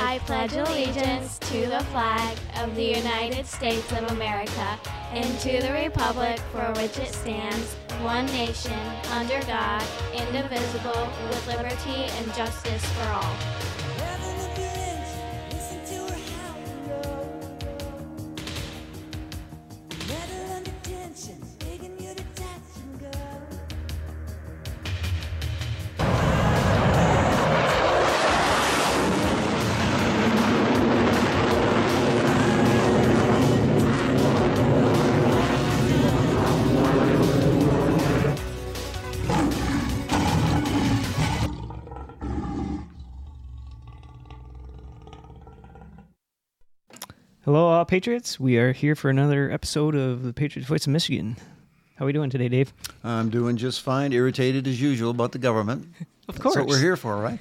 I pledge allegiance to the flag of the United States of America and to the republic for which it stands, one nation, under God, indivisible, with liberty and justice for all. Patriots. We are here for another episode of the Patriots Voice of Michigan. How are we doing today, Dave? I'm doing just fine. Irritated as usual about the government. Of That's course. what we're here for, right?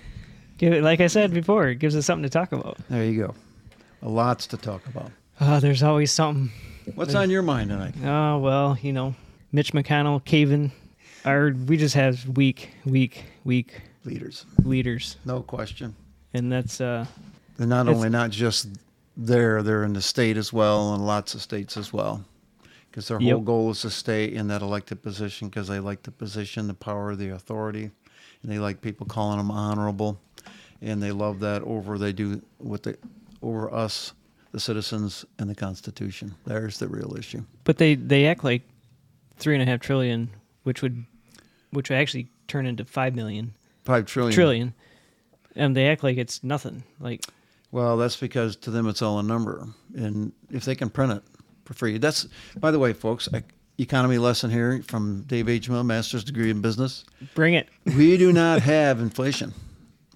Give it, like I said before, it gives us something to talk about. There you go. Lots to talk about. Oh, there's always something. What's on your mind tonight? Oh, well, you know, Mitch McConnell caving. Our, we just have weak, weak, weak Leaders, leaders. no question. And that's, uh, They're not only not just there, they're in the state as well, and lots of states as well. Because their whole Yep. goal is to stay in that elected position because they like the position, the power, the authority, and they like people calling them honorable, and they love that over they do what they over us, the citizens, and the Constitution. There's the real issue. but they, they act like three and a half trillion, which would, which would actually turn into five million Five trillion. trillion. And they act like it's nothing. Like, Well, that's because to them it's all a number, and if they can print it for free, that's. By the way, folks, ec- economy lesson here from Dave H. Mill, master's degree in business. bring it. We do not have inflation.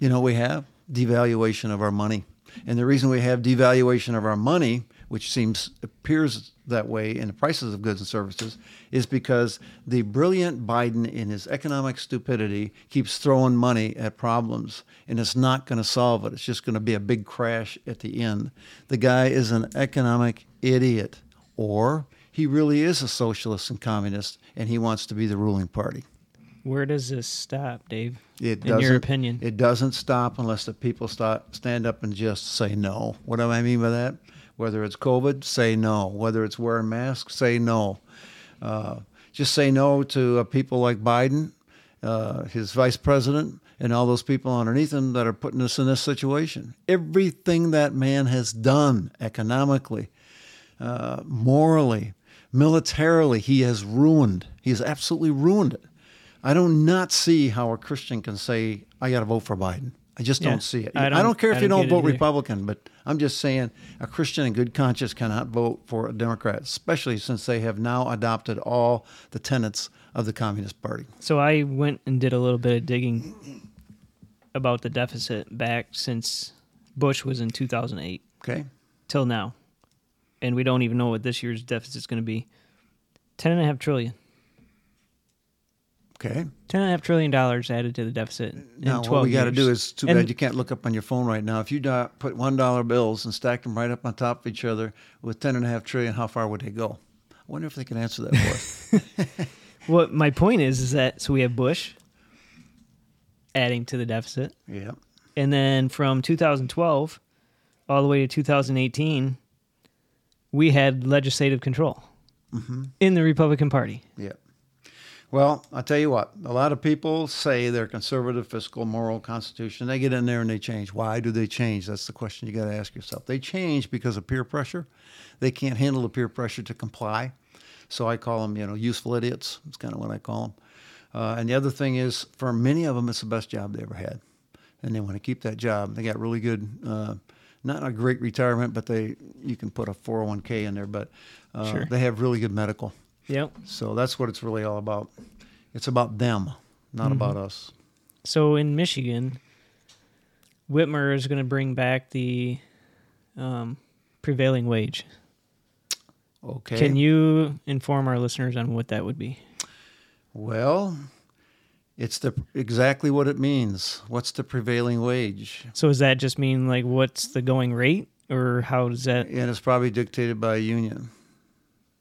You know, we have devaluation of our money, and the reason we have devaluation of our money, which seems appears that way in the prices of goods and services, is because the brilliant Biden, in his economic stupidity, keeps throwing money at problems, and it's not going to solve it. It's just going to be a big crash at the end. The guy is an economic idiot, or he really is a socialist and communist, and he wants to be the ruling party. Where does this stop, Dave? It in your opinion? It doesn't stop unless the people start, stand up and just say no. What do I mean by that? Whether it's COVID, say no. Whether it's wearing masks, say no. Uh, just say no to uh, people like Biden, uh, his vice president, and all those people underneath him that are putting us in this situation. Everything that man has done economically, uh, morally, militarily, he has ruined. He has absolutely ruined it. I do not see how a Christian can say, I got to vote for Biden. I just Yeah, don't see it. I I don't- don't, care if you don't don't vote. Republican, but I'm just saying a Christian in good conscience cannot vote for a Democrat, especially since they have now adopted all the tenets of the Communist Party. So I went and did a little bit of digging about the deficit back since Bush was in 2008 Okay? till now. And we don't even know what this year's deficit is going to be. Ten and a half trillion. Okay. Ten and a half trillion dollars added to the deficit in Now, 12 what we got to do is too And- bad you can't look up on your phone right now. If you do, put $1 bills and stack them right up on top of each other with ten and a half trillion, how far would they go? I wonder if they can answer that for us. What my point is is that so we have Bush adding to the deficit. yeah. And then from 2012 all the way to 2018, we had legislative control Mm-hmm. in the Republican Party. Yeah. Well, I'll tell you what, a lot of people say they're conservative, fiscal, moral, constitution. They get in there and they change. Why do they change? That's the question you got to ask yourself. They change because of peer pressure. They can't handle the peer pressure to comply. So I call them, you know, useful idiots. That's kind of what I call them. Uh, and the other thing is, for many of them, it's the best job they ever had. And they want to keep that job. They got really good, uh, not a great retirement, but they you can put a 401k in there, but uh, Sure. they have really good medical. Yep. So that's what it's really all about. It's about them, not about us. So in Michigan, Whitmer is going to bring back the um, prevailing wage. Okay. Can you inform our listeners on what that would be? Well, it's the exactly what it means. What's the prevailing wage? So does that just mean like what's the going rate, or how does that? And it's probably dictated by a union.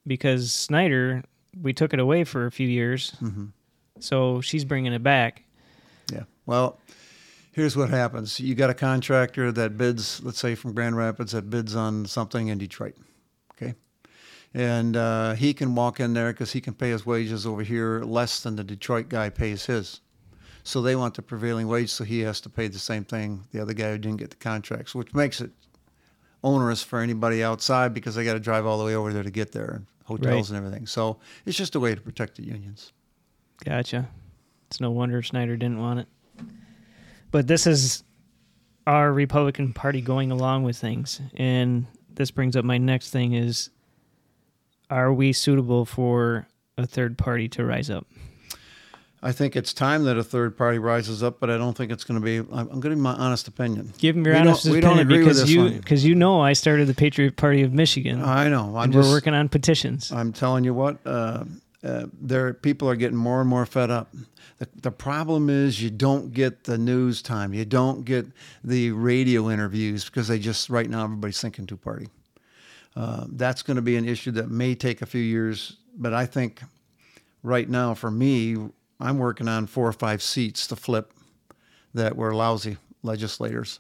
Because Snyder, we took it away for a few years, Mm-hmm. so she's bringing it back. Yeah. Well, here's what happens: you got a contractor that bids, let's say from Grand Rapids, that bids on something in Detroit, okay, and uh, he can walk in there because he can pay his wages over here less than the Detroit guy pays his. So they want the prevailing wage, so he has to pay the same thing the other guy who didn't get the contracts, which makes it onerous for anybody outside because they got to drive all the way over there to get there, hotels Right. and everything. So it's just a way to protect the unions. Gotcha. It's no wonder Snyder didn't want it. But this is our Republican Party going along with things. And this brings up my next thing is are we suitable for a third party to rise up? I think it's time that a third party rises up, but I don't think it's going to be. I'm going to give my honest opinion. Give me your We honest opinion because you because you know I started the Patriot Party of Michigan I know. I'm and just, we're working on petitions. I'm telling you what. Uh, uh, there, people are getting more and more fed up. The, the problem is you don't get the news time. You don't get the radio interviews because they just right now everybody's thinking two party. Uh, that's going to be an issue that may take a few years, but I think right now for me, I'm working on four or five seats to flip that were lousy legislators.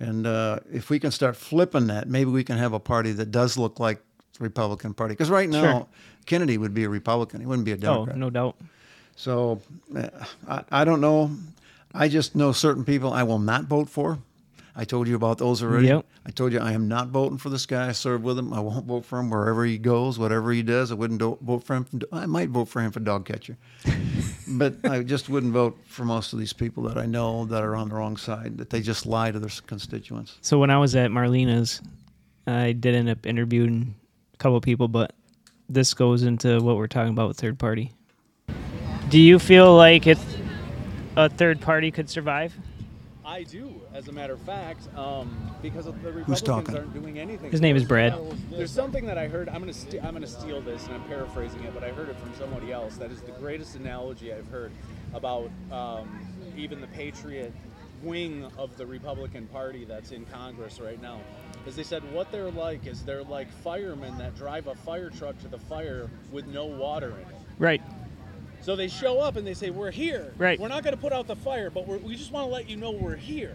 And uh, if we can start flipping that, maybe we can have a party that does look like the Republican Party. Because right now, Sure. Kennedy would be a Republican; he wouldn't be a Democrat. oh, Democrat. no doubt. So uh, I, I don't know. I just know certain people I will not vote for. I told you about those already. Yep. I told you I am not voting for this guy. I served with him. I won't vote for him wherever he goes, whatever he does. I wouldn't do, vote for him. I might vote for him for dog catcher, but I just wouldn't vote for most of these people that I know that are on the wrong side. That they just lie to their constituents. So when I was at Marlena's, I did end up interviewing a couple of people, but this goes into what we're talking about with third party. Do you feel like it a third party could survive? I do, as a matter of fact, um, because of the Who's Republicans talking? aren't doing anything. His name is Brad. There's something that I heard. I'm gonna st- I'm gonna steal this, and I'm paraphrasing it, but I heard it from somebody else. That is the greatest analogy I've heard about um, even the Patriot wing of the Republican Party that's in Congress right now. Is they said what they're like is they're like firemen that drive a fire truck to the fire with no water in it. Right. So they show up and they say, "We're here. Right. We're not going to put out the fire, but we're, we just want to let you know we're here."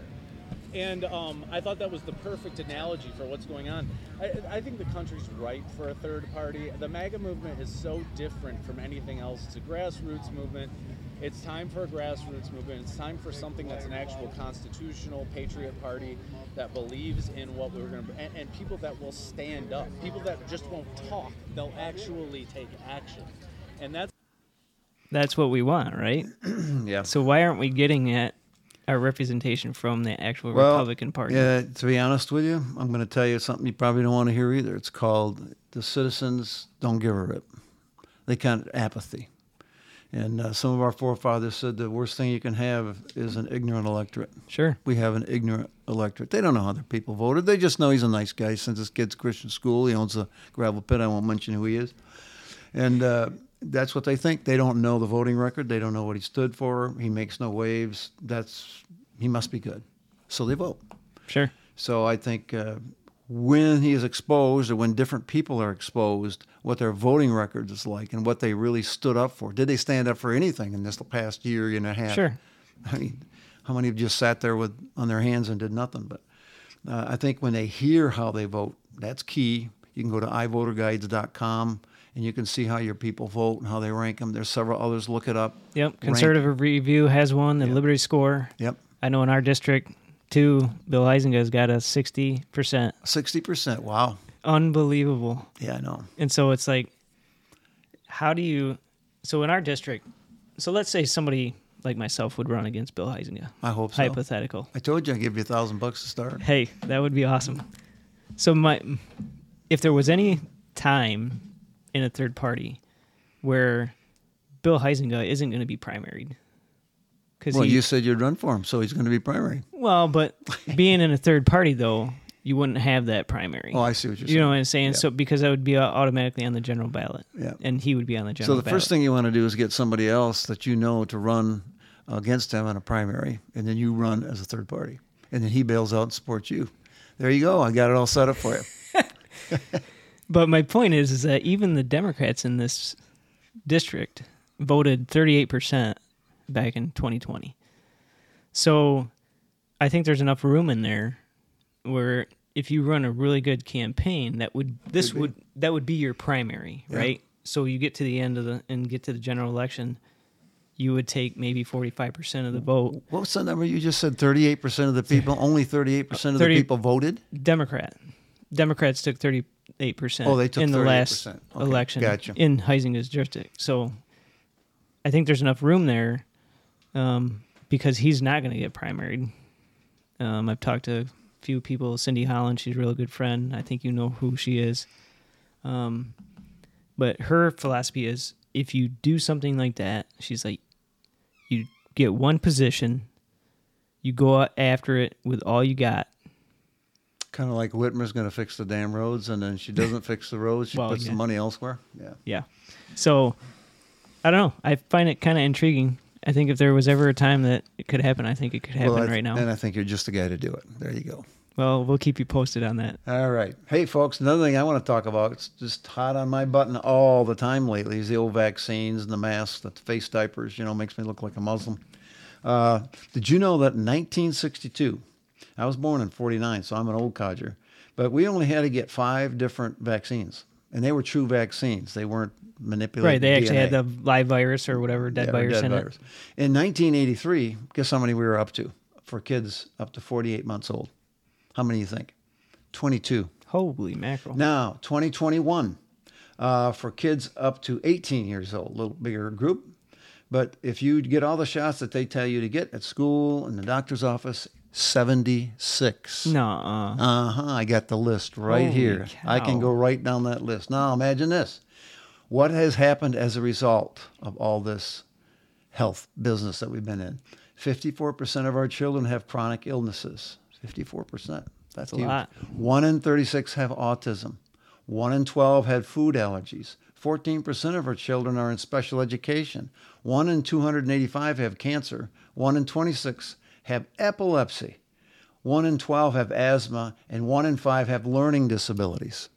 And um, I thought that was the perfect analogy for what's going on. I, I think the country's ripe for a third party. The MAGA movement is so different from anything else. It's a grassroots movement. It's time for a grassroots movement. It's time for something that's an actual constitutional patriot party that believes in what we're going to, and, and people that will stand up. People that just won't talk. They'll actually take action. And that's That's what we want, right? Yeah. So why aren't we getting at our representation from the actual Well, Republican Party? Yeah, to be honest with you, I'm going to tell you something you probably don't want to hear either. It's called the citizens don't give a rip. They kind of apathy. And uh, some of our forefathers said the worst thing you can have is an ignorant electorate. Sure. We have an ignorant electorate. They don't know how their people voted. They just know he's a nice guy. Since his kid's Christian school, he owns a gravel pit. I won't mention who he is. And uh, that's what they think. They don't know the voting record. They don't know what he stood for. He makes no waves. That's he must be good. So they vote. Sure. So I think uh, when he is exposed, or when different people are exposed, what their voting records is like, and what they really stood up for. Did they stand up for anything in this past year, year and a half? Sure. I mean, how many have just sat there with on their hands and did nothing? But uh, I think when they hear how they vote, that's key. You can go to ivoterguides.com and you can see how your people vote and how they rank them. There's several others. Look it up. Yep. Rank. Conservative Review has one. The Yep. Liberty Score. Yep, I know in our district too, Bill Huizinga's got a sixty percent. sixty percent. Wow. Unbelievable. Yeah, I know. And so it's like, how do you? So in our district, so let's say somebody like myself would run against Bill Huizinga. I hope so. Hypothetical. I told you I'd give you a thousand bucks to start. Hey, that would be awesome. So my, if there was any time in a third party where Bill Huizinga isn't going to be primaried, Well, he, you said you'd run for him, so he's going to be primary. well, but being in a third party though, you wouldn't have that primary. Oh, I see what you're saying. you know what I'm saying? Yeah. So because that would be uh, automatically on the general ballot, Yeah. and he would be on the general. So the first thing you want to do is get somebody else that you know to run against him in a primary, and then you run as a third party, and then he bails out and supports you. There you go. I got it all set up for you. But my point is, is that even the Democrats in this district voted 38% back in 2020. So I think there's enough room in there where if you run a really good campaign, that would this Could be. would that would be your primary, Yeah. right? So you get to the end of the and get to the general election, you would take maybe 45% of the vote. What's the number you just said? Thirty-eight percent of the people. Only thirty-eight percent of the 30 people voted. Democrat. Democrats took 38% Oh, they took in the last 38%. Okay, election gotcha. in Huizinga's district. So I think there's enough room there um, because he's not going to get primaried. Um, I've talked to a few people. Cindy Holland, she's a real good friend. I think you know who she is. Um, but her philosophy is if you do something like that, she's like, you get one position, you go after it with all you got, Kind of like Whitmer's going to fix the damn roads, and then she doesn't fix the roads. She Well, puts yeah. the money elsewhere. Yeah. Yeah. So I don't know. I find it kind of intriguing. I think if there was ever a time that it could happen, I think it could happen Well, I- right now. And I think you're just the guy to do it. There you go. well, we'll keep you posted on that. All right. Hey, folks, another thing I want to talk about, it's just hot on my button all the time lately, is the old vaccines and the masks, the face diapers, you know, makes me look like a Muslim. Uh, did you know that in 1962, I was born in 49, so I'm an old codger, but we only had to get five different vaccines, and they were true vaccines. They weren't manipulated. Right. They actually had the live virus or whatever, dead Yeah, virus dead in virus. it. In 1983, guess how many we were up to for kids up to 48 months old? How many do you think? 22. Holy mackerel. Now, 2021, uh, for kids up to 18 years old, a little bigger group. But if you get all the shots that they tell you to get at school and the doctor's office, 76. No. Uh, Uh huh. I got the list right Holy here. I can go right down that list. Now, imagine this. What has happened as a result of all this health business that we've been in? 54% of our children have chronic illnesses. 54%. That's a huge. lot. One in 36 have autism. One in 12 had food allergies. 14% of our children are in special education. One in 285 have cancer. One in 26 have epilepsy. One in 12 have asthma, and one in five have learning disabilities.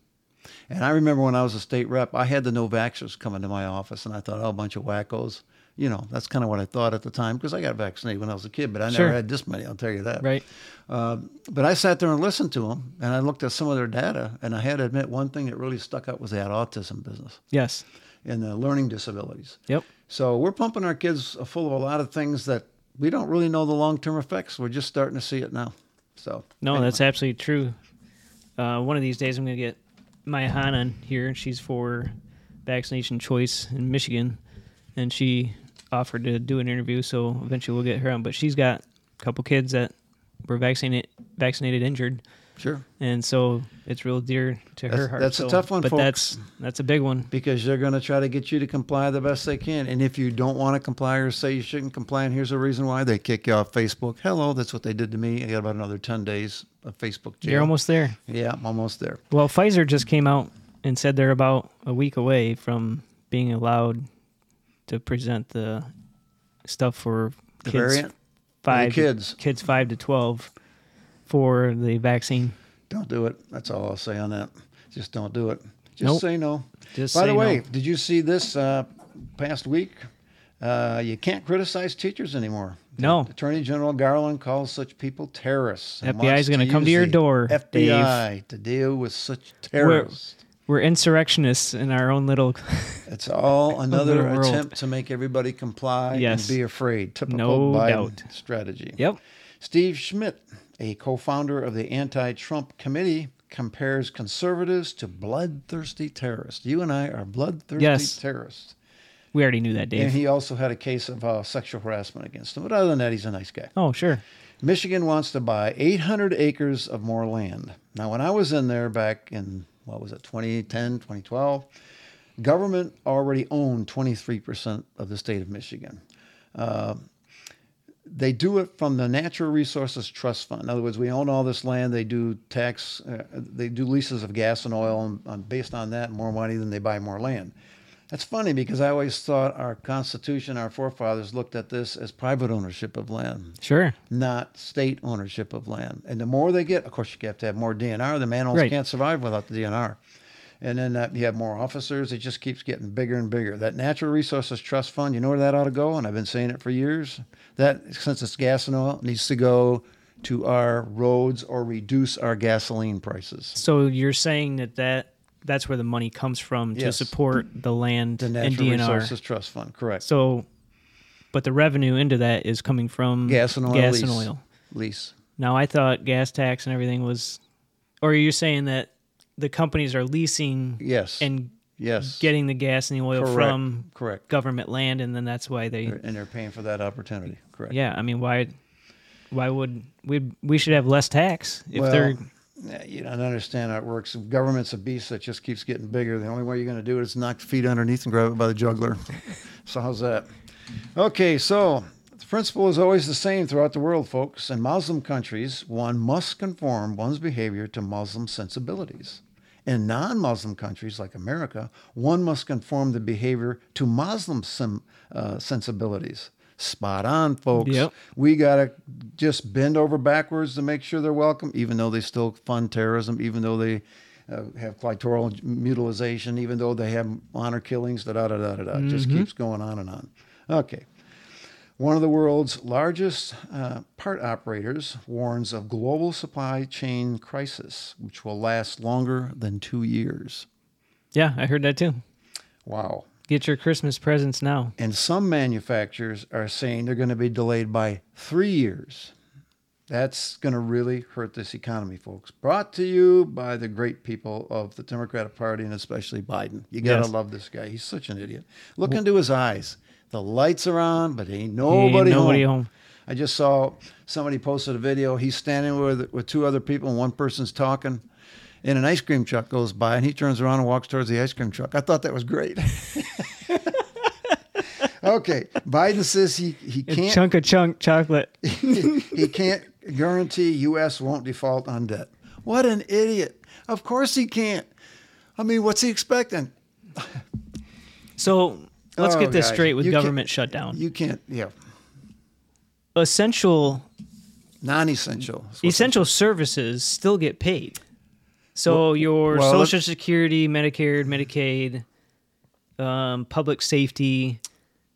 And I remember when I was a state rep, I had the no vaxxers come into my office, and I thought, oh, a bunch of wackos. You know, that's kind of what I thought at the time because I got vaccinated when I was a kid, but I Sure. never had this many, I'll tell you that. right. Um, but I sat there and listened to them, and I looked at some of their data, and I had to admit one thing that really stuck out was that autism business Yes. and the learning disabilities. Yep. So we're pumping our kids full of a lot of things that we don't really know the long term effects. We're just starting to see it now. So No, anyway. that's absolutely true. Uh, one of these days, I'm going to get my Han on here. She's for vaccination choice in Michigan, and she offered to do an interview. So eventually, we'll get her on. But she's got a couple kids that were vaccinated, vaccinated, injured, sure and so it's real dear to her heart. that's a tough one, but folks. that's that's a big one. because they're going to try to get you to comply the best they can. And if you don't want to comply or say you shouldn't comply, and here's a reason why, they kick you off Facebook. Hello, that's what they did to me. I got about another 10 days of Facebook jail. You're almost there. Yeah, I'm almost there. Well, Pfizer just came out and said they're about a week away from being allowed to present the stuff for The kids variant? five kids. kids five to twelve for the vaccine. Don't do it. That's all I'll say on that. Just don't do it. Just Nope. say no. Just By the way, no. did you see this uh, past week? Uh, you can't criticize teachers anymore. No. Attorney General Garland calls such people terrorists. and FBI is gonna come to your door, FBI to deal with such terrorists. We're insurrectionists in our own little. It's all another attempt to make everybody comply Yes. and be afraid. Typical No Biden doubt. strategy. yep. Steve Schmidt, a co founder of the anti Trump committee, compares conservatives to bloodthirsty terrorists. You and I are bloodthirsty Yes. terrorists. We already knew that, Dave. And he also had a case of uh, sexual harassment against him. But other than that, he's a nice guy. oh, sure. Michigan wants to buy 800 acres of more land. Now, when I was in there back in, what was it, 2010, 2012, government already owned 23% of the state of Michigan. Uh, they do it from the Natural Resources Trust Fund. In other words, we own all this land. They do tax, uh, they do leases of gas and oil, and um, based on that, more money, than they buy more land. That's funny because I always thought our Constitution, our forefathers looked at this as private ownership of land Sure. not state ownership of land. And the more they get, of course, you have to have more DNR. The animals Right. can't survive without the DNR. And then uh, you have more officers. It just keeps getting bigger and bigger. That Natural Resources Trust Fund, you know where that ought to go? And I've been saying it for years. That, since it's gas and oil, needs to go to our roads or reduce our gasoline prices. So you're saying that, that that's where the money comes from to Yes. support the land The and Natural DNR. Resources Trust Fund, correct. So, but the revenue into that is coming from gas and oil. Gas lease. and oil. Lease. Now I thought gas tax and everything was, or are you saying that the companies are leasing Yes. and yes. getting the gas and the oil correct. from correct. government land, and then that's why they. And they're paying for that opportunity. Correct. Yeah, I mean, why? Why would we? We should have less tax if well, they're. you don't understand how it works. Government's a beast that just keeps getting bigger. The only way you're going to do it is knock the feet underneath and grab it by the jugular. so how's that? Okay, so the principle is always the same throughout the world, folks. In Muslim countries, one must conform one's behavior to Muslim sensibilities. In non-Muslim countries like America, one must conform the behavior to Muslim sim, uh, sensibilities. Spot on, folks. Yep. We got to just bend over backwards to make sure they're welcome, even though they still fund terrorism, even though they uh, have clitoral mutilization, even though they have honor killings, da da da da da. da. It just keeps going on and on. Okay. One of the world's largest uh, part operators warns of global supply chain crisis, which will last longer than two years. Yeah, I heard that too. Wow. Get your Christmas presents now. And some manufacturers are saying they're going to be delayed by three years. That's going to really hurt this economy, folks. Brought to you by the great people of the Democratic Party and especially Biden. You got to Yes. love this guy. He's such an idiot. Look into his eyes. The lights are on, but ain't Ain't nobody, nobody home. home. I just saw somebody posted a video. He's standing with with two other people, and one person's talking. And an ice cream truck goes by, and he turns around and walks towards the ice cream truck. I thought that was great. okay, Biden says he he can't chunk of chunk chocolate. he can't guarantee U.S. won't default on debt. What an idiot! Of course he can't. I mean, what's he expecting? So let's Oh, get this straight with you government shutdown. You can't. Yeah, Essential non-essential. essential services still get paid. So your well, Social Security, Medicare, Medicaid, um, public safety,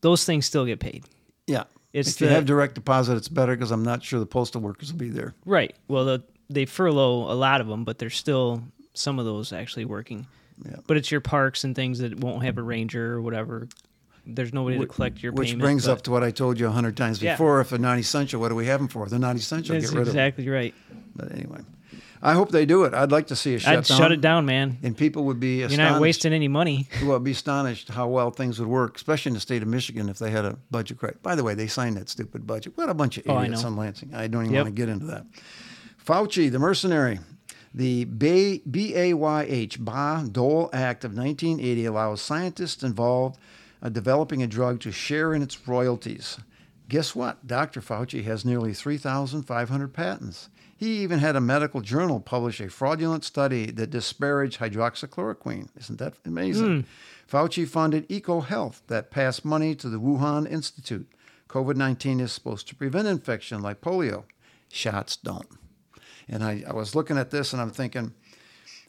those things still get paid. Yeah. It's if you have direct deposit, it's better because I'm not sure the postal workers will be there. Right. Well, the, they furlough a lot of them, but there's still some of those actually working. Yeah. But it's your parks and things that won't have a ranger or whatever. There's nobody to collect your Which payment. brings but up to what I told you a hundred times Yeah. before. If they're non-essential, what do we have them for? They're not essential. That's get rid exactly right. of them. But anyway, I hope they do it. I'd like to see a I'd shutdown. shut it down, man. And people would be You're not wasting any money. Well, be astonished how well things would work, especially in the state of Michigan if they had a budget credit. By the way, they signed that stupid budget. What a bunch of Oh, idiots on Lansing. I don't even Yep. want to get into that. Fauci, the mercenary. The Bay, BAYH, Ba Dole Act of 1980 allows scientists involved uh, developing a drug to share in its royalties. Guess what? Dr. Fauci has nearly 3,500 patents. He even had a medical journal publish a fraudulent study that disparaged hydroxychloroquine. Isn't that amazing? Fauci funded EcoHealth that passed money to the Wuhan Institute. COVID 19 is supposed to prevent infection like polio. Shots don't. And I, I was looking at this and I'm thinking,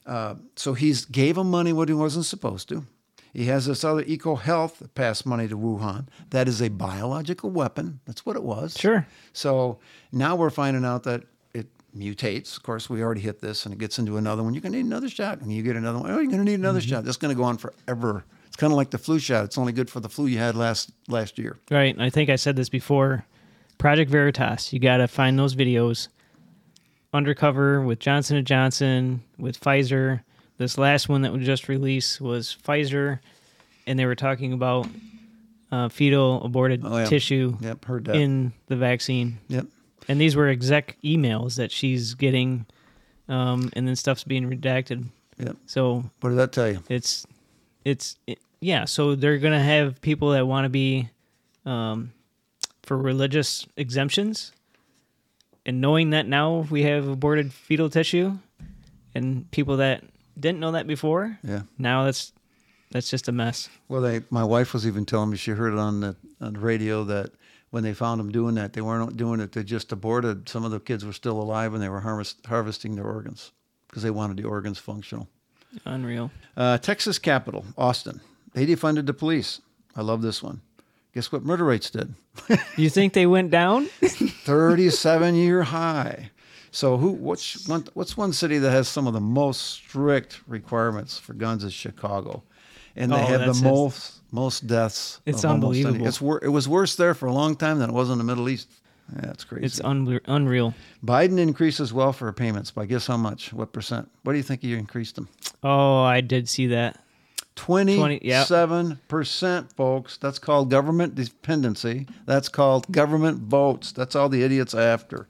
uh, so he's gave him money what he wasn't supposed to. He has this other EcoHealth passed money to Wuhan. That is a biological weapon. That's what it was. Sure. So now we're finding out that it mutates. Of course, we already hit this and it gets into another one. You're going to need another shot. And you get another one. Oh, you're going to need another mm-hmm. shot. That's going to go on forever. It's kind of like the flu shot. It's only good for the flu you had last last year. Right. I think I said this before. Project Veritas. You got to find those videos. Undercover with Johnson and Johnson, with Pfizer. This last one that was just released was Pfizer, and they were talking about uh, fetal aborted Oh, yeah. tissue Yep, heard that. in the vaccine. yep. And these were exec emails that she's getting, um, and then stuff's being redacted. Yep. So What did that tell you? it's it's it, yeah so they're gonna have people that want to be um, for religious exemptions and knowing that now we have aborted fetal tissue and people that didn't know that before Yeah. now that's that's just a mess Well, they, my wife was even telling me she heard it on the on the radio that when they found them doing that, they weren't doing it. They just aborted. Some of the kids were still alive and they were harvest, harvesting their organs because they wanted the organs functional. unreal Uh, Texas Capitol, Austin. They defunded the police. I love this one. Guess what murder rates did? You think they went down? 37 year high. So who what's one what's one city that has some of the most strict requirements for guns is Chicago. And they Oh, have the most most deaths. It's of almost any- unbelievable. It's wor- it was worse there for a long time than it was in the Middle East. That's crazy. It's unre- unreal. Biden increases welfare payments by guess how much? What percent? What do you think he increased them? Oh, I did see that. 27 percent, folks. That's called government dependency. That's called government votes. That's all the idiots after.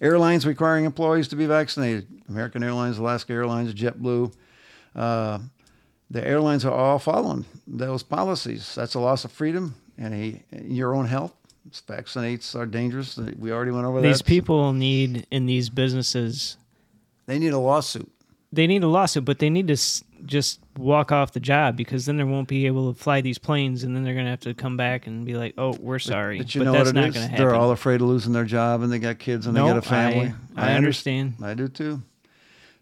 Airlines requiring employees to be vaccinated. American Airlines, Alaska Airlines, JetBlue. Uh, the airlines are all following those policies. That's a loss of freedom and a, your own health. Vaccinates are dangerous. We already went over These that. people need in these businesses. They need a lawsuit. They need a lawsuit, but they need to just walk off the job because then they won't be able to fly these planes, and then they're gonna have to come back and be like, "Oh, we're sorry," But you know that's what not gonna happen. They're all afraid of losing their job, and they got kids, and No, they got a family. I- I under- understand. I do too.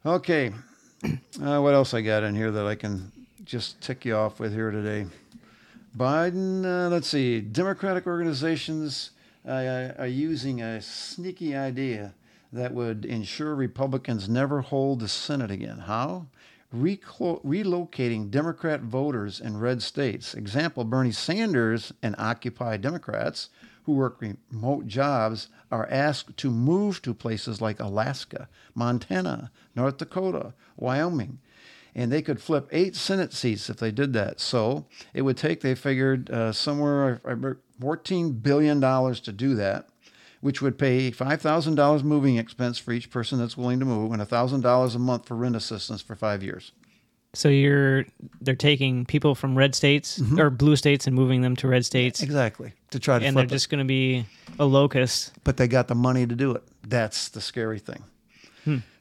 Okay, uh, what else I got in here that I can just tick you off with here today? Biden. Uh, let's see. Democratic organizations uh, are using a sneaky idea that would ensure Republicans never hold the Senate again. How? Relocating Democrat voters in red states. Example Bernie Sanders and Occupy Democrats who work remote jobs are asked to move to places like Alaska, Montana, North Dakota, Wyoming. And they could flip eight Senate seats if they did that. So it would take, they figured, uh, somewhere uh, $14 billion to do that which would pay $5,000 moving expense for each person that's willing to move and $1,000 a month for rent assistance for five years. So you're they're taking people from red states Mm-hmm. or blue states and moving them to red states, Exactly. To try to and they're it. just going to be a locust. But they got the money to do it. That's the scary thing.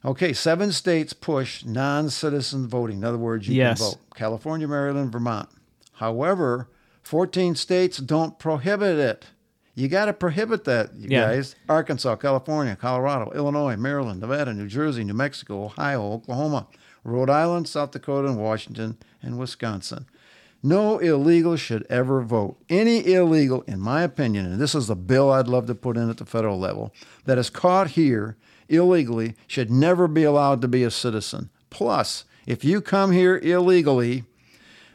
Okay, seven states push non citizen voting. In other words, you Yes. can vote California, Maryland, Vermont. However, 14 states don't prohibit it. You got to prohibit that, you Yeah. guys. Arkansas, California, Colorado, Illinois, Maryland, Nevada, New Jersey, New Mexico, Ohio, Oklahoma, Rhode Island, South Dakota, and Washington, and Wisconsin. No illegal should ever vote. Any illegal, in my opinion, and this is a bill I'd love to put in at the federal level, that is caught here illegally should never be allowed to be a citizen. Plus, if you come here illegally,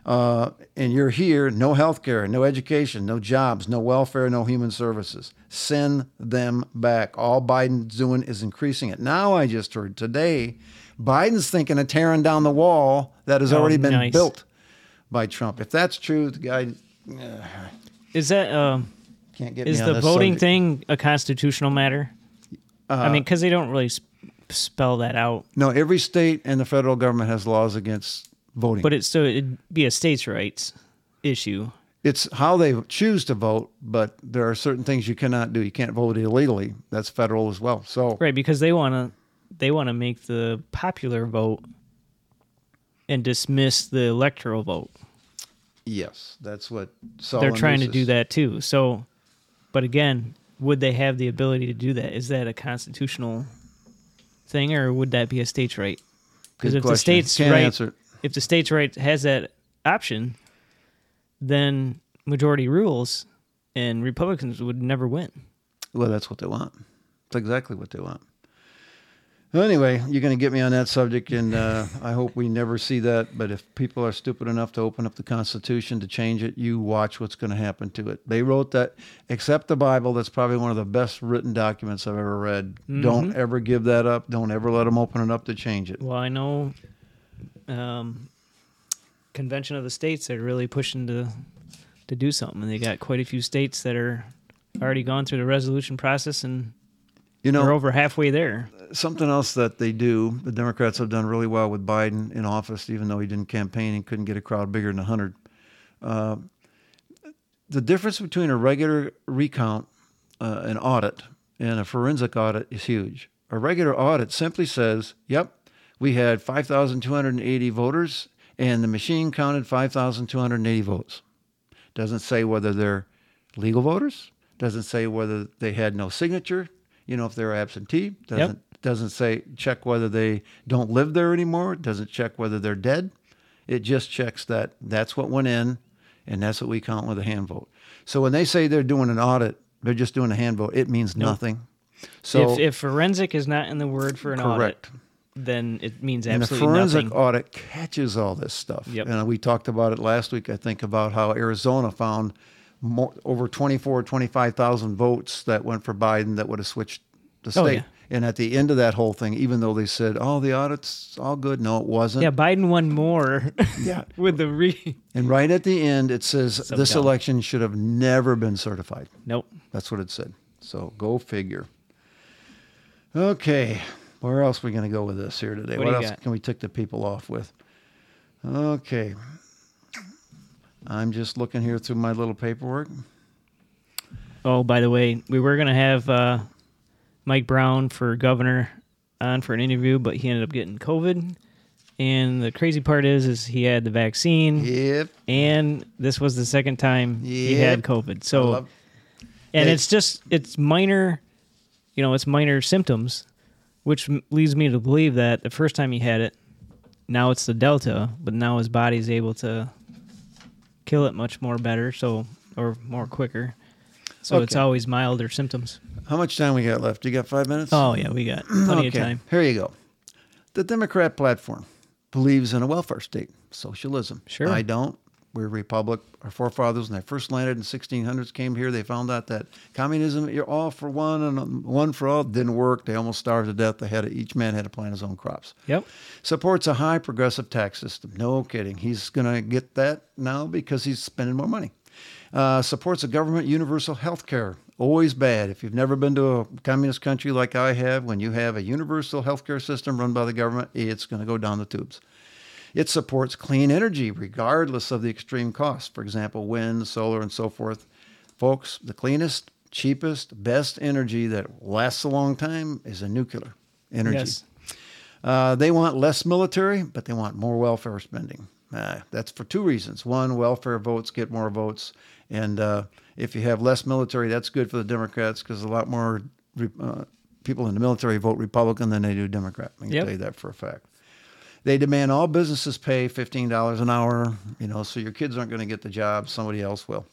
uh, and you're here, no health care, no education, no jobs, no welfare, no human services. Send them back. All Biden's doing is increasing it. Now, I just heard today, Biden's thinking of tearing down the wall that has Oh, already been nice. built by Trump. If that's true, the guy Is that um, can't get is me on the voting subject. thing a constitutional matter? I Uh, mean, because they don't really sp- spell that out, No, every state and the federal government has laws against voting. but it's so it'd be a states' rights issue. it's how they choose to vote, but there are certain things you cannot do. You can't vote illegally. That's federal as well. So Right, because they want to they want to make the popular vote and dismiss the electoral vote. yes, that's what so They're Solon trying to do that too. So, but again, would they have the ability to do that? Is that a constitutional thing, or would that be a states' right? Because if the states' Can't right, answer. If the states' right has that option, then majority rules, and Republicans would never win. Well, that's what they want. That's exactly what they want. Well, anyway, you're going to get me on that subject, and uh, I hope we never see that. But if people are stupid enough to open up the Constitution to change it, you watch what's going to happen to it. They wrote that, except the Bible, that's probably one of the best written documents I've ever read. Don't ever give that up. Don't ever let them open it up to change it. Well, I know um, Convention of the States are really pushing to to do something, and they got quite a few states that are already gone through the resolution process, and You they're know, over halfway there. something else that they do, the Democrats have done really well with Biden in office, even though he didn't campaign and couldn't get a crowd bigger than 100. Uh, the difference between a regular recount, uh, an audit, and a forensic audit is huge. A regular audit simply says, yep, we had 5,280 voters, and the machine counted 5,280 votes. Doesn't say whether they're legal voters. Doesn't say whether they had no signature. You know, if they're absentee. Doesn't doesn't say check whether they don't live there anymore. Doesn't check whether they're dead. It just checks that that's what went in, and that's what we count with a hand vote. So when they say they're doing an audit, they're just doing a hand vote. It means nothing. So if, if forensic is not in the word for an correct. audit, then it means absolutely nothing. And the forensic nothing. audit catches all this stuff. Yep. And we talked about it last week, I think, about how Arizona found more, over 24, 25,000 votes that went for Biden that would have switched the oh, state. Oh, yeah. And at the end of that whole thing, even though they said, oh, the audit's all good, no, it wasn't. yeah, Biden won more Yeah. with the re. And right at the end, it says So this dumb. election should have never been certified. Nope. That's what it said. So go figure. Okay. Where else are we going to go with this here today? What What, else got? can we tick the people off with? Okay. I'm just looking here through my little paperwork. Oh, by the way, we were gonna have uh, Mike Brown for governor on for an interview, but he ended up getting COVID. And the crazy part is, is he had the vaccine, Yep. and this was the second time he had COVID. So, and it's just it's minor, you know, it's minor symptoms, which leads me to believe that the first time he had it, now it's the Delta, but now his body's able to kill it much more better, so or more quicker. So it's always milder symptoms. How much time we got left? You got five minutes? Oh yeah, we got plenty of time. Here you go. The Democrat platform believes in a welfare state, socialism. Sure. I don't. We're a republic. Our forefathers, when they first landed in the 1600s, came here. They found out that communism, you're all for one and one for all, didn't work. They almost starved to death. They had to, each man had to plant his own crops. Yep. Supports a high progressive tax system. No kidding. He's going to get that now because he's spending more money. Uh, supports a government universal health care. Always bad. If you've never been to a communist country like I have, when you have a universal health care system run by the government, it's going to go down the tubes. It supports clean energy regardless of the extreme costs. For example, wind, solar, and so forth. Folks, the cleanest, cheapest, best energy that lasts a long time is a nuclear energy. Yes. Uh, they want less military, but they want more welfare spending. Uh, that's for two reasons. One, welfare votes get more votes, and uh, if you have less military, that's good for the Democrats because a lot more re- uh, people in the military vote Republican than they do Democrat. I can Yep. tell you that for a fact. They demand all businesses pay fifteen dollars an hour. You know, so your kids aren't going to get the job; somebody else will.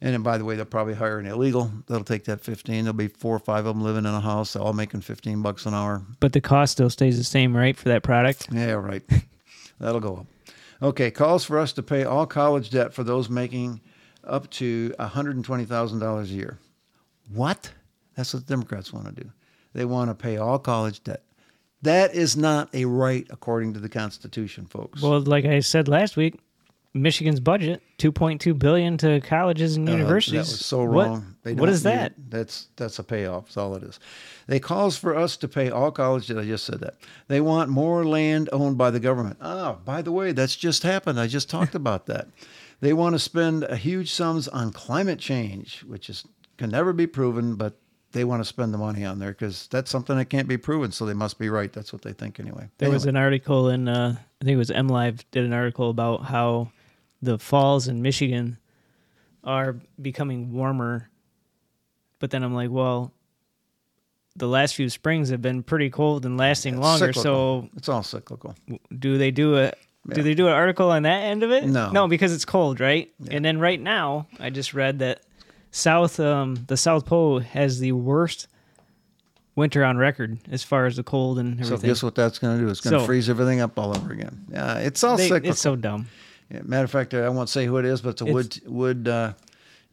And then, by the way, they'll probably hire an illegal. They'll take that fifteen. There'll be four or five of them living in a house, all making fifteen bucks an hour. But the cost still stays the same, right, for that product? Yeah, right. That'll go up. Okay, calls for us to pay all college debt for those making up to $120,000 a year. What? That's what the Democrats want to do. They want to pay all college debt. That is not a right according to the Constitution, folks. Well, like I said last week, Michigan's budget two point two billion to colleges and Uh, universities. That was so What- wrong. What don't is that? That's that's a payoff. That's all it is. They calls for us to pay all colleges. I just said that. They want more land owned by the government. Ah, by the way, that's just happened. I just talked about that. They want to spend a huge sums on climate change, which is can never be proven, but they want to spend the money on there because that's something that can't be proven. So they must be right. That's what they think anyway. There was an article in, uh, I think it was MLive did an article about how the falls in Michigan are becoming warmer. But then I'm like, well, the last few springs have been pretty cold and lasting It's longer. cyclical. it's all cyclical. Do they do a Yeah. do they do an article on that end of it? No. no, because it's cold, right? Yeah. And then right now, I just read that South um, the South Pole has the worst winter on record as far as the cold and everything. So guess what that's going to do? It's going to So- freeze everything up all over again. Yeah, it's all They- cyclical. it's so dumb. Yeah, matter of fact, I won't say who it is, but it's a It's- wood wood uh,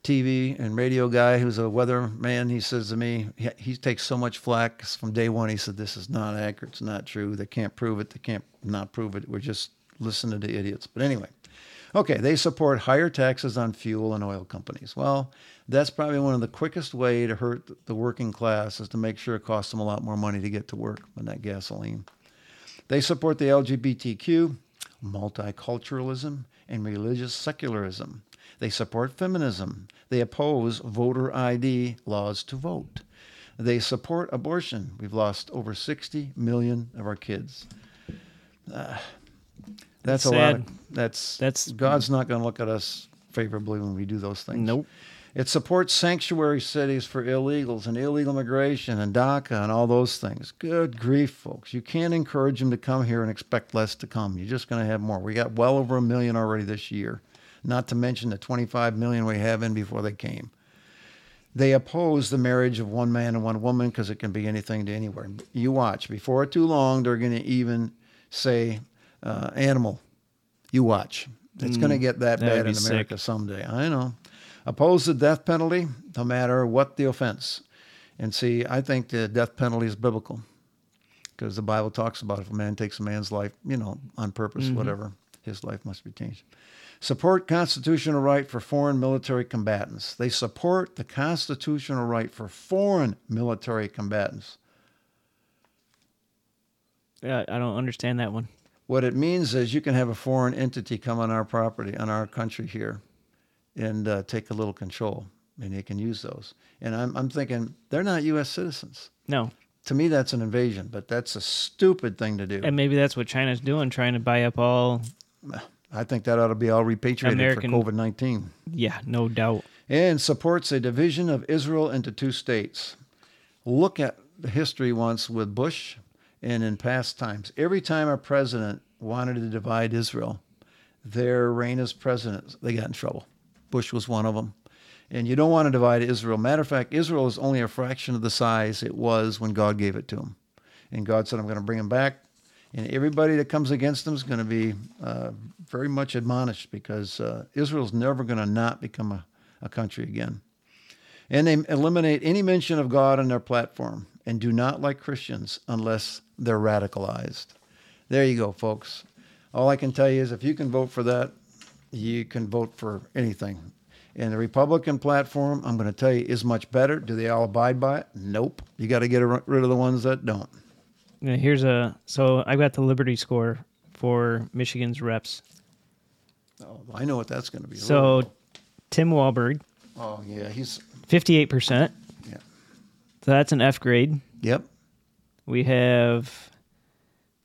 TV and radio guy who's a weather man. He says to me, he, he takes so much flack from day one. He said, "This is not accurate. It's not true. They can't prove it. They can't not prove it. We're just listening to idiots." But anyway, okay, they support higher taxes on fuel and oil companies. Well, that's probably one of the quickest way to hurt the working class is to make sure it costs them a lot more money to get to work than that gasoline. They support the LGBTQ, multiculturalism, and religious secularism. They support feminism. They oppose voter ID laws to vote. They support abortion. We've lost over 60 million of our kids. Ah, that's It's a lot. Of, that's That's- God's not going to look at us favorably when we do those things. Nope. It supports sanctuary cities for illegals and illegal immigration and DACA and all those things. Good grief, folks. You can't encourage them to come here and expect less to come. You're just going to have more. We got well over a million already this year. not to mention the 25 million we have in before they came. They oppose the marriage of one man and one woman because it can be anything to anywhere. You watch. Before too long, they're going to even say uh, animal. You watch. It's going to get that bad in America sick. someday. I know. Oppose the death penalty, no matter what the offense. And see, I think the death penalty is biblical because the Bible talks about if a man takes a man's life, you know, on purpose, whatever, his life must be changed. Support constitutional right for foreign military combatants. They support the constitutional right for foreign military combatants. Yeah, I don't understand that one. What it means is you can have a foreign entity come on our property, on our country here, and uh, take a little control, and they can use those. And I'm, I'm thinking they're not U.S. citizens. No, To me, that's an invasion, but that's a stupid thing to do. and maybe that's what China's doing, trying to buy up all. I think that ought to be all repatriated American- for COVID 19. Yeah, no doubt. And supports a division of Israel into two states. Look at the history once with Bush and in past times. Every time a president wanted to divide Israel, their reign as president, they got in trouble. Bush was one of them. And you don't want to divide Israel. Matter of fact, Israel is only a fraction of the size it was when God gave it to him. And God said, I'm going to bring him back. And everybody that comes against them is going to be uh, very much admonished because uh, Israel's never going to not become a, a country again. And they eliminate any mention of God on their platform and do not like Christians unless they're radicalized. There you go, folks. All I can tell you is if you can vote for that, you can vote for anything. And the Republican platform, I'm going to tell you, is much better. Do they all abide by it? Nope. You got to get rid of the ones that don't. Yeah, here's a so I got the Liberty score for Michigan's reps. Oh, I know what that's going to be. So Tim Walberg, oh yeah, he's fifty-eight percent. yeah. So that's an F grade. Yep. We have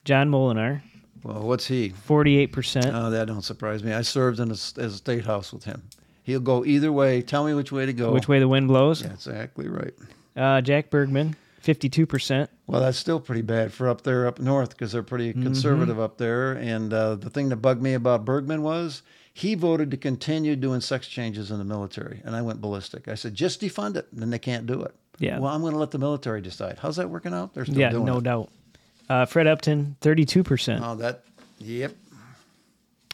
John Moolenaar, Well, what's he? forty-eight percent. Oh, that don't surprise me. I served in a, as a state house with him. He'll go either way. Tell me which way to go. Which way the wind blows? Yeah, exactly right. Uh, Jack Bergman, fifty-two percent. Well, that's still pretty bad for up there up north because they're pretty Mm-hmm. conservative up there. And uh, the thing that bugged me about Bergman was he voted to continue doing sex changes in the military, and I went ballistic. I said, just defund it, and then they can't do it. Yeah. Well, I'm going to let the military decide. How's that working out? They're still Yeah, doing no it. doubt. Uh, Fred Upton, thirty-two percent. Oh, that. Yep.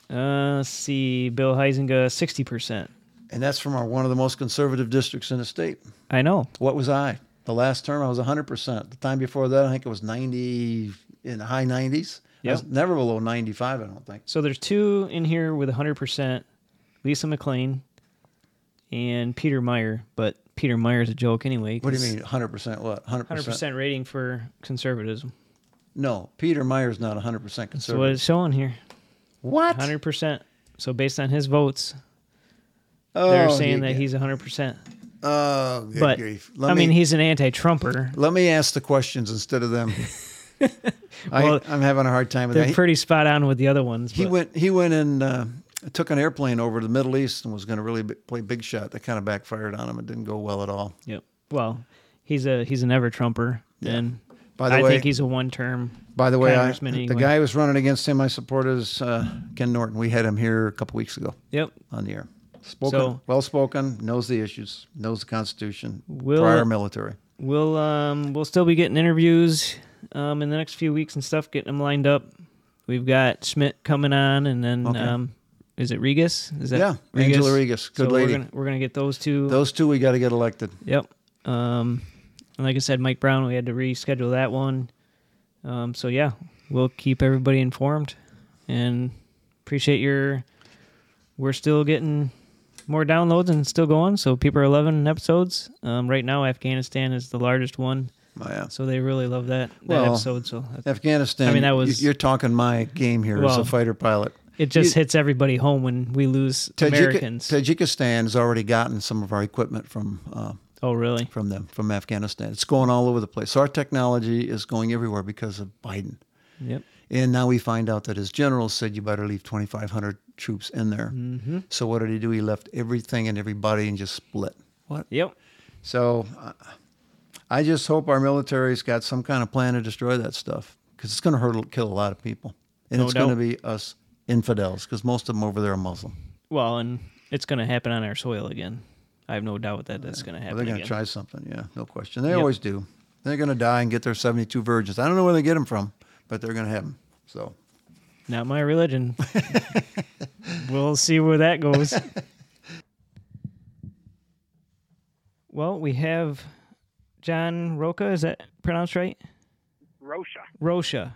Uh, let's see, Bill Huizenga, sixty percent. And that's from our, one of the most conservative districts in the state. I know. What was I? The last term, I was 100%. The time before that, I think it was 90, in the high 90s. I was never below 95, I don't think. So there's two in here with hundred percent. Lisa McClain and Peter Meijer, but Peter Meijer's a joke anyway. What do you mean 100% what? 100%? Rating for conservatism. No, Peter Meijer's not 100% That's what conservative. it's showing here. what? Hundred percent. So based on his votes, Oh, they're saying that he's hundred percent. Oh, But. I mean, he's an anti-Trumper. Let me ask the questions instead of them. Well, I, I'm having a hard time with They're that. He- pretty spot on with the other ones. He but- went. He went and uh, took an airplane over to the Middle East and was going to really b- play big shot. That kind of backfired on him. It didn't go well at all. Yep. Well, he's a he's an ever Trumper, and By the I way, think he's a one term. by the way, I, the anyway. guy who was running against him, I support is uh, Ken Norton. We had him here a couple weeks ago Yep. on the air. Spoken, So- well spoken, knows the issues, knows the Constitution, Will- prior military. We'll um we'll still be getting interviews um in the next few weeks and stuff, getting them lined up. We've got Schmidt coming on, and then Okay. um is it Rigas? Is that Yeah, Rigas? Angela Rigas, good so lady. We're gonna, we're gonna get those two. Those two we got to get elected. Yep. Um, and like I said, Mike Brown, we had to reschedule that one. Um, so yeah, we'll keep everybody informed, and appreciate your. We're still getting more downloads and still going. So people are 11 episodes. Um, right now, Afghanistan is the largest one, Oh, yeah. so they really love that that Well, episode. So Afghanistan. I mean, that was- You're talking my game here as a fighter pilot. It just you- hits everybody home when we lose Tajik- Americans. Tajikistan has already gotten some of our equipment from uh, oh, really? from them from Afghanistan. It's going all over the place. So our technology is going everywhere because of Biden. Yep. And now we find out that his general said you better leave 2,500 troops in there. Mm-hmm. So what did he do? He left everything and everybody and just split. What? Yep. So uh, I just hope our military's got some kind of plan to destroy that stuff because it's going to hurt, kill a lot of people, and No it's going to be us infidels because most of them over there are Muslim. Well, and it's going to happen on our soil again. I have no doubt that that's going to Well, happen they're going to try something. Yeah, no question. They Yep. always do. They're going to die and get their 72 virgins. I don't know where they get them from, but they're going to have them. So Not my religion. we'll see where that goes. well, we have John Roca. Is that pronounced right? Rosha. Rocha.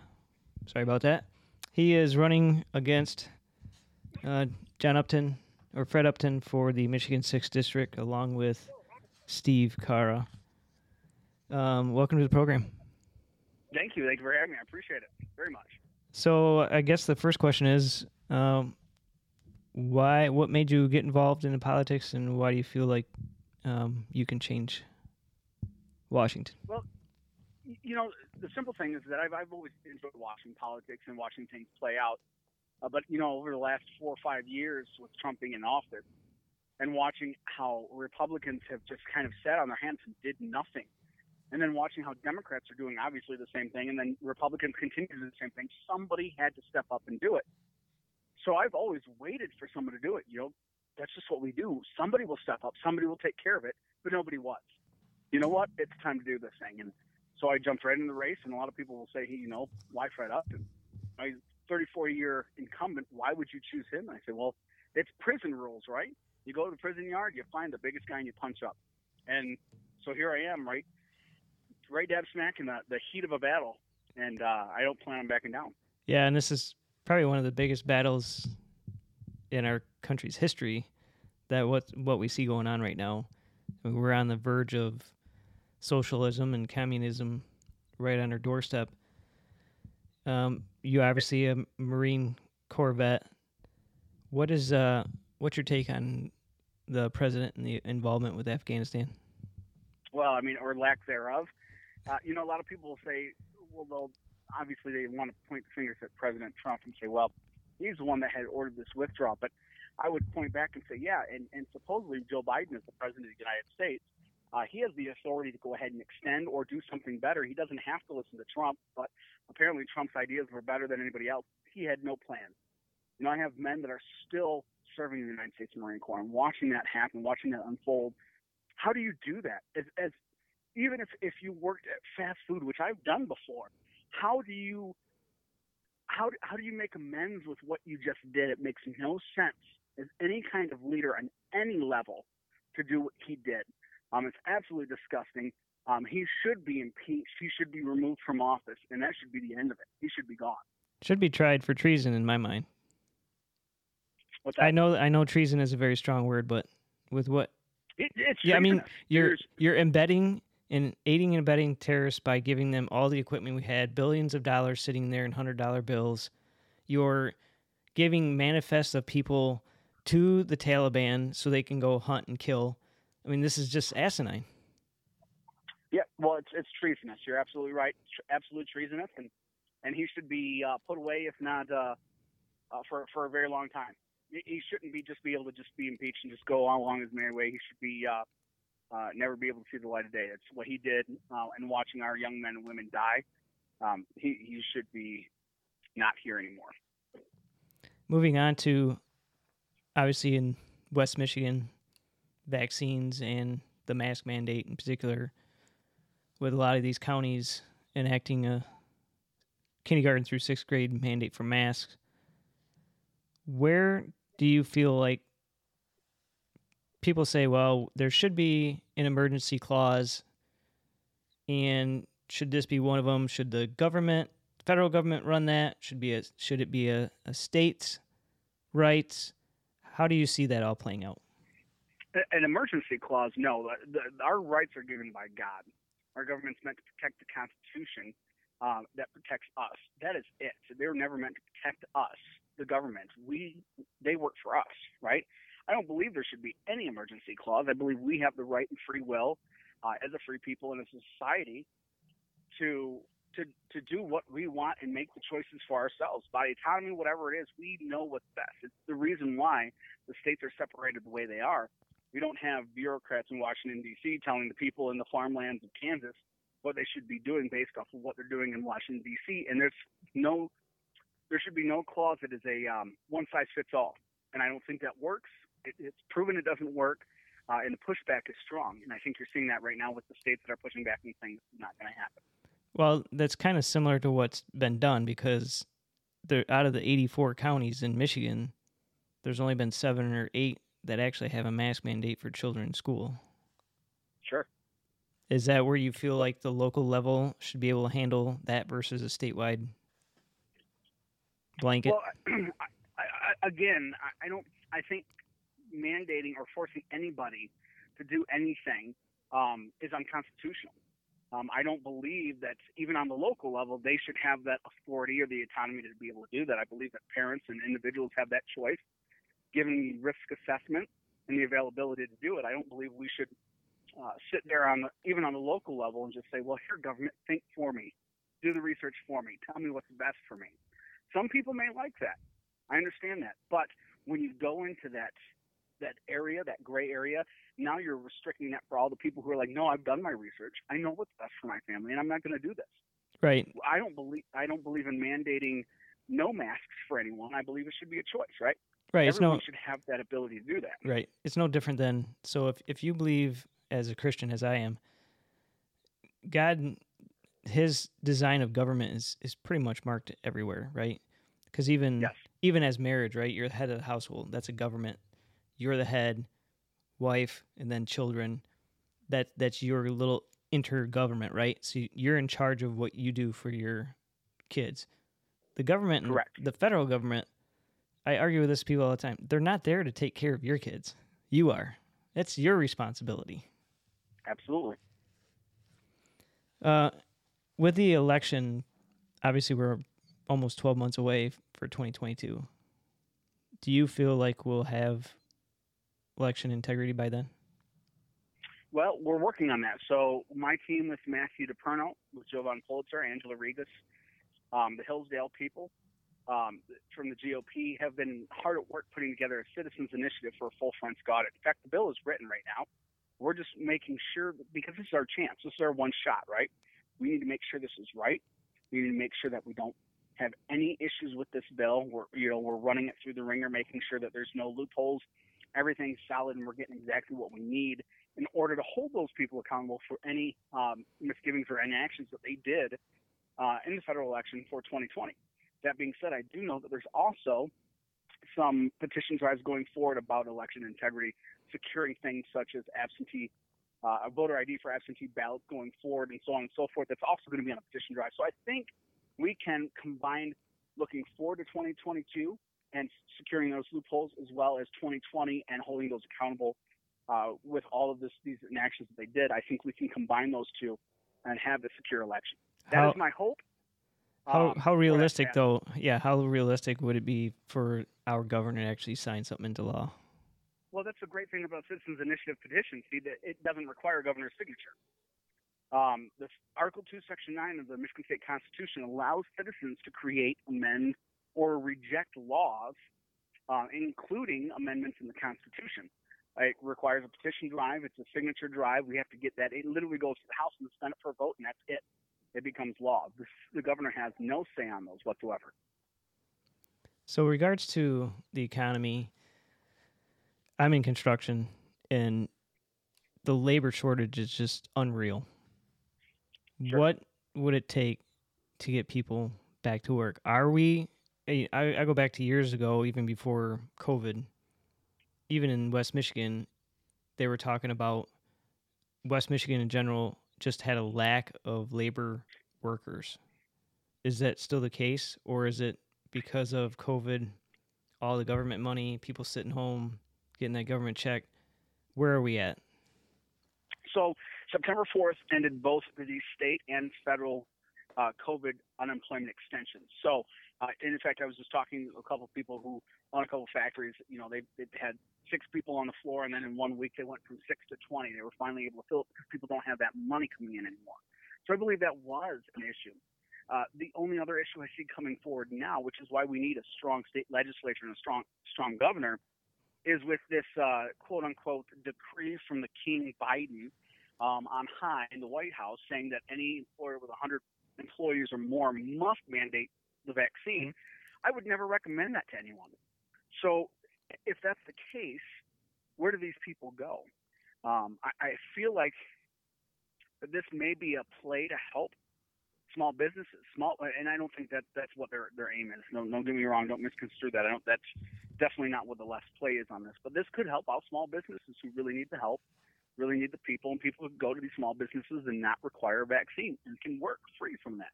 Sorry about that. He is running against uh, John Upton or Fred Upton for the Michigan 6th District along with Steve Carra. Um, welcome to the program. Thank you. Thank you for having me. I appreciate it very much. So I guess the first question is, um, why? What made you get involved in politics, and why do you feel like um, you can change Washington? Y- You know, the simple thing is that I've, I've always enjoyed watching politics and watching things play out. Uh, but, you know, over the last four or five years with Trump being in office and watching how Republicans have just kind of sat on their hands and did nothing. And then watching how Democrats are doing obviously the same thing, and then Republicans continue to do the same thing. Somebody had to step up and do it. So I've always waited for someone to do it. You know, that's just what we do. Somebody will step up, somebody will take care of it, but nobody was. You know what? It's time to do this thing. And so I jumped right in the race, and a lot of people will say, hey, you know, why Fred Upton? He's 34 year incumbent. Why would you choose him? And I said, well, it's prison rules, right? You go to the prison yard, you find the biggest guy, and you punch up. And so here I am, right, right dab smack in the, the heat of a battle, and uh, I don't plan on backing down. Yeah, and this is probably one of the biggest battles in our country's history. That what what we see going on right now. I mean, we're on the verge of socialism and communism right on our doorstep. Um, you obviously a Marine Corps vet. What is uh what's your take on the president and the involvement with Afghanistan? well, I mean, or lack thereof. Uh, you know, a lot of people will say, well, they'll obviously they want to point the fingers at President Trump and say, well, he's the one that had ordered this withdrawal. But I would point back and say, yeah, and, and supposedly Joe Biden is the president of the United States. Uh, he has the authority to go ahead and extend or do something better. He doesn't have to listen to Trump, but apparently Trump's ideas were better than anybody else. He had no plan. You know, I have men that are still serving in the United States Marine Corps and watching that happen, watching that unfold. How do you do that? As, as even if, if you worked at fast food, which I've done before, how do you how how do you make amends with what you just did? It makes no sense as any kind of leader on any level to do what he did. Um, it's absolutely disgusting. Um, he should be impeached. He should be removed from office, and that should be the end of it. He should be gone. Should be tried for treason in my mind. What's I know I know treason is a very strong word, but with what It, it's Yeah, I mean, you're There's- you're embedding and aiding and abetting terrorists by giving them all the equipment we had, billions of dollars sitting there in hundred dollar bills. You're giving manifests of people to the Taliban so they can go hunt and kill. I mean, this is just asinine. Yeah, well, it's it's treasonous. You're absolutely right. Tr- absolute treasonous, and and he should be uh, put away, if not uh, uh, for for a very long time. He- shouldn't be just be able to just be impeached and just go on along his merry way. He should be uh, uh, never be able to see the light of day. That's what he did, uh, and watching our young men and women die. Um, he he should be not here anymore. Moving on to obviously in West Michigan, vaccines and the mask mandate in particular, with a lot of these counties enacting a kindergarten through sixth grade mandate for masks. Where do you feel like people say, well, there should be an emergency clause, and should this be one of them? Should the government, federal government, run that? Should be a should it be a, a state's rights? How do you see that all playing out? An emergency clause, no. The, the, our rights are given by God. Our government's meant to protect the Constitution uh, that protects us. That is it. They were never meant to protect us, the government. We, they work for us, right? I don't believe there should be any emergency clause. I believe we have the right and free will, uh, as a free people and a society, to to to do what we want and make the choices for ourselves. By autonomy, whatever it is, we know what's best. It's the reason why the states are separated the way they are. We don't have bureaucrats in Washington D.C. telling the people in the farmlands of Kansas what they should be doing based off of what they're doing in Washington D.C. And there's no, there should be no clause that is a um, one size fits all. and I don't think that works. It, it's proven it doesn't work, uh, and the pushback is strong. And I think you're seeing that right now with the states that are pushing back and saying it's not going to happen. Well, that's kind of similar to what's been done because out of the 84 counties in Michigan, there's only been seven or eight that actually have a mask mandate for children in school. Sure. Is that where you feel like the local level should be able to handle that versus a statewide blanket? Well, I, I, again, I, I don't. I think mandating or forcing anybody to do anything um, is unconstitutional. Um, I don't believe that even on the local level they should have that authority or the autonomy to be able to do that. I believe that parents and individuals have that choice, given the risk assessment and the availability to do it. I don't believe we should uh, sit there on the, even on the local level and just say, "Well, here, government, think for me, do the research for me, tell me what's best for me." Some people may like that. I understand that, but when you go into that that area, that gray area, now you're restricting that for all the people who are like, no, I've done my research. I know what's best for my family, and I'm not going to do this. Right. I don't believe I don't believe in mandating no masks for anyone. I believe it should be a choice, right? Right. It's no should have that ability to do that. right. It's no different than so if if you believe as a Christian as I am, God his design of government is is pretty much marked everywhere, right? Because even Yes. even as marriage, right? You're the head of the household. That's a government. You're the head, wife, and then children. That that's your little intergovernment, right? So you're in charge of what you do for your kids. The government, Correct. the federal government. I argue with this people all the time. They're not there to take care of your kids. You are. That's your responsibility. Absolutely. Uh, with the election, obviously we're almost 12 months away for 2022. Do you feel like we'll have election integrity by then? Well, we're working on that. So my team with Matthew DePerno, with Jovan Pulitzer, Angela Rigas, um, the Hillsdale people um, from the GOP have been hard at work putting together a citizens initiative for a full forensic audit. In fact, the bill is written right now. We're just making sure because this is our chance. This is our one shot, right? We need to make sure this is right. We need to make sure that we don't have any issues with this bill. We're you know we're running it through the ringer, making sure that there's no loopholes. Everything's solid, and we're getting exactly what we need in order to hold those people accountable for any um, misgivings or any actions that they did uh, in the federal election for 2020. That being said, I do know that there's also some petition drives going forward about election integrity, securing things such as absentee, uh, a voter ID for absentee ballots going forward, and so on and so forth. That's also going to be on a petition drive. So I think we can combine looking forward to 2022 and securing those loopholes as well as 2020 and holding those accountable uh, with all of this, these inactions that they did. I think we can combine those two and have a secure election. That is How my hope. How, Um, how realistic though? Yeah, how realistic would it be for our governor to actually sign something into law? Well, that's the great thing about citizens initiative petitions. See, that it doesn't require a governor's signature. Um, this Article 2, Section 9 of the Michigan State Constitution allows citizens to create, amend, or reject laws, uh, including amendments in the Constitution. It requires a petition drive. It's a signature drive. We have to get that. It literally goes to the House and the Senate for a vote, and that's it. It becomes law. The, the governor has no say on those whatsoever. So, regards to the economy, I'm in construction, and the labor shortage is just unreal. Sure. What would it take to get people back to work? Are we? I, I go back to years ago, even before COVID. Even in West Michigan, they were talking about West Michigan in general just had a lack of labor workers. Is that still the case, or is it because of COVID, all the government money, people sitting home getting that government check? Where are we at? So September 4th ended both the state and federal uh, COVID unemployment extensions. So, uh, in fact, I was just talking to a couple of people who own a couple of factories. You know, they they had six people on the floor, and then in one week they went from six to 20. They were finally able to fill it because people don't have that money coming in anymore. So I believe that was an issue. Uh, the only other issue I see coming forward now, which is why we need a strong state legislature and a strong strong governor, is with this uh, quote unquote decree from the King Biden um, on high in the White House saying that any employer with 100 employees or more must mandate the vaccine. I would never recommend that to anyone. So if that's the case, where do these people go? Um, I, I feel like this may be a play to help small businesses, small, and I don't think that that's what their their aim is. No, don't get me wrong. Don't misconstrue that. I don't. That's definitely not what the left play is on this. But this could help out small businesses who really need the help, really need the people, and people could go to these small businesses and not require a vaccine and can work free from that.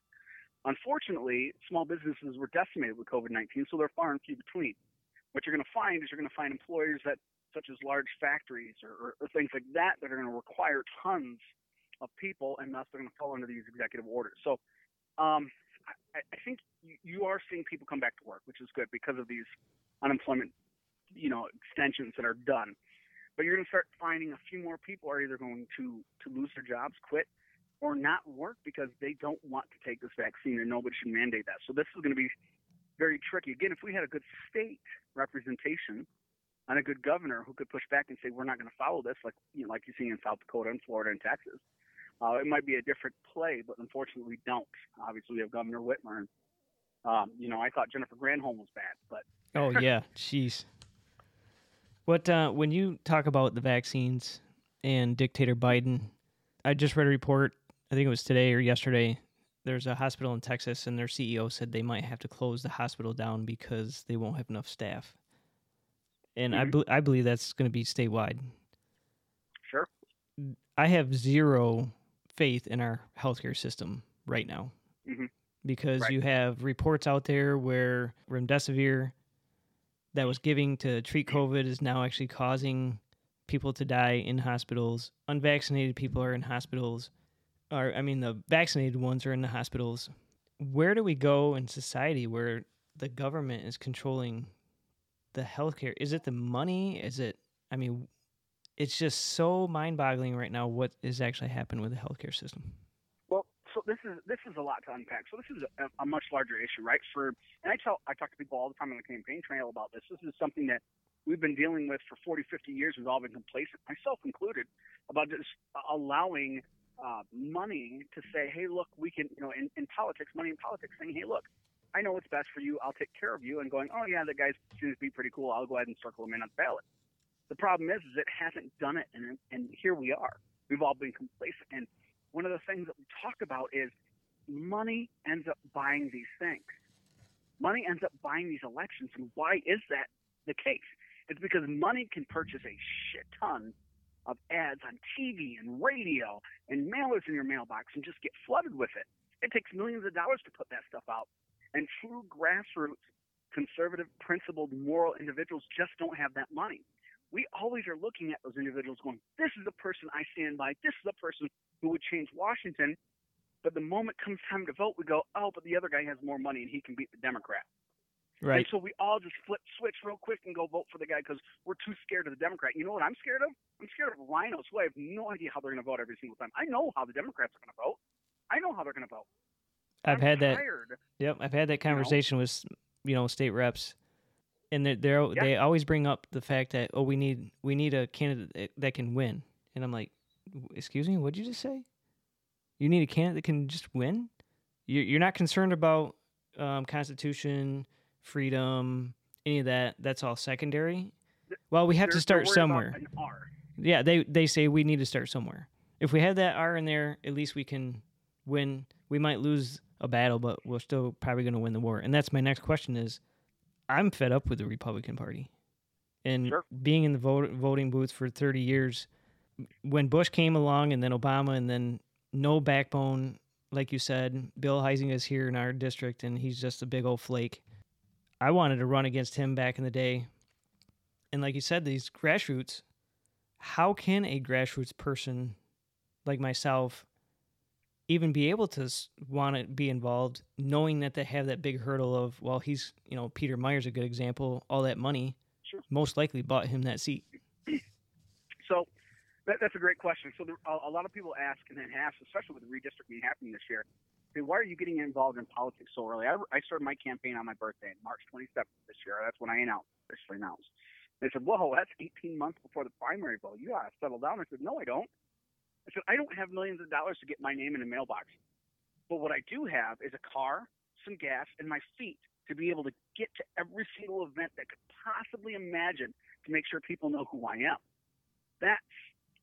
Unfortunately, small businesses were decimated with COVID-19, so they're far and few between. What you're going to find is you're going to find employers that, such as large factories or, or, or things like that, that are going to require tons of people, and thus they're going to fall under these executive orders. So, um, I, I think you are seeing people come back to work, which is good because of these unemployment, you know, extensions that are done. But you're going to start finding a few more people are either going to to lose their jobs, quit, or not work because they don't want to take this vaccine and nobody should mandate that. So this is going to be very tricky. Again, if we had a good state representation and a good governor who could push back and say we're not going to follow this, like you know, like you see in South Dakota and Florida and Texas, uh, it might be a different play. But unfortunately, we don't. Obviously, we have Governor Whitmer. And, um, you know, I thought Jennifer Granholm was bad, but oh yeah, jeez. What uh, when you talk about the vaccines and dictator Biden, I just read a report. I think it was today or yesterday. There's a hospital in Texas, and their CEO said they might have to close the hospital down because they won't have enough staff. And mm-hmm. I, be- I believe that's going to be statewide. Sure. I have zero faith in our healthcare system right now mm-hmm. because right. you have reports out there where remdesivir that was giving to treat COVID is now actually causing people to die in hospitals. Unvaccinated people are in hospitals. Or I mean, the vaccinated ones are in the hospitals. Where do we go in society where the government is controlling the healthcare? Is it the money? Is it? I mean, it's just so mind-boggling right now what is actually happening with the healthcare system Well, so this is this is a lot to unpack. So this is a, a much larger issue, right? For and I tell I talk to people all the time on the campaign trail about this. This is something that we've been dealing with for 40, 50 years. We've all been complacent, myself included, about just allowing uh, money to say, hey, look, we can, you know, in, in politics, money in politics, saying, hey, look, I know what's best for you. I'll take care of you. And going, oh yeah, that guy seems to be pretty cool. I'll go ahead and circle him in on the ballot. The problem is, is it hasn't done it, and and here we are. We've all been complacent, and one of the things that we talk about is money ends up buying these things. Money ends up buying these elections. And why is that the case? It's because money can purchase a shit ton of ads on TV and radio and mailers in your mailbox and just get flooded with it. It takes millions of dollars to put that stuff out. And true grassroots, conservative, principled, moral individuals just don't have that money we always are looking at those individuals going, this is the person I stand by. This is the person who would change Washington. But the moment comes time to vote, we go, oh, but the other guy has more money and he can beat the Democrat. Right. And so we all just flip switch real quick and go vote for the guy because we're too scared of the Democrat. You know what I'm scared of? I'm scared of RINOs who I have no idea how they're going to vote every single time. I know how the Democrats are going to vote. I know how they're going to vote. I've I'm had tired, that. Yep, I've had that conversation you know? with you know state reps and they're, they're yeah. they always bring up the fact that oh we need we need a candidate that can win and i'm like excuse me what did you just say you need a candidate that can just win you're not concerned about um, constitution freedom any of that that's all secondary well we have to start somewhere yeah they they say we need to start somewhere if we have that r in there at least we can win we might lose a battle but we're still probably going to win the war and that's my next question is I'm fed up with the Republican Party. And sure. being in the vote, voting booth for 30 years, when Bush came along and then Obama and then no backbone, like you said, Bill Huizenga is here in our district and he's just a big old flake. I wanted to run against him back in the day. And like you said, these grassroots, how can a grassroots person like myself even be able to want to be involved, knowing that they have that big hurdle of, well, he's, you know, Peter Meijer's a good example. All that money sure. most likely bought him that seat. So that, that's a great question. So there, a, a, lot of people ask and then ask, especially with the redistricting happening this year, why are you getting involved in politics so early? I, I started my campaign on my birthday, March 27th this year. That's when I announced, officially announced. They said, whoa, that's 18 months before the primary vote. You got to settle down. I said, no, I don't. I said, I don't have millions of dollars to get my name in a mailbox. But what I do have is a car, some gas and my feet to be able to get to every single event that could possibly imagine to make sure people know who I am. That's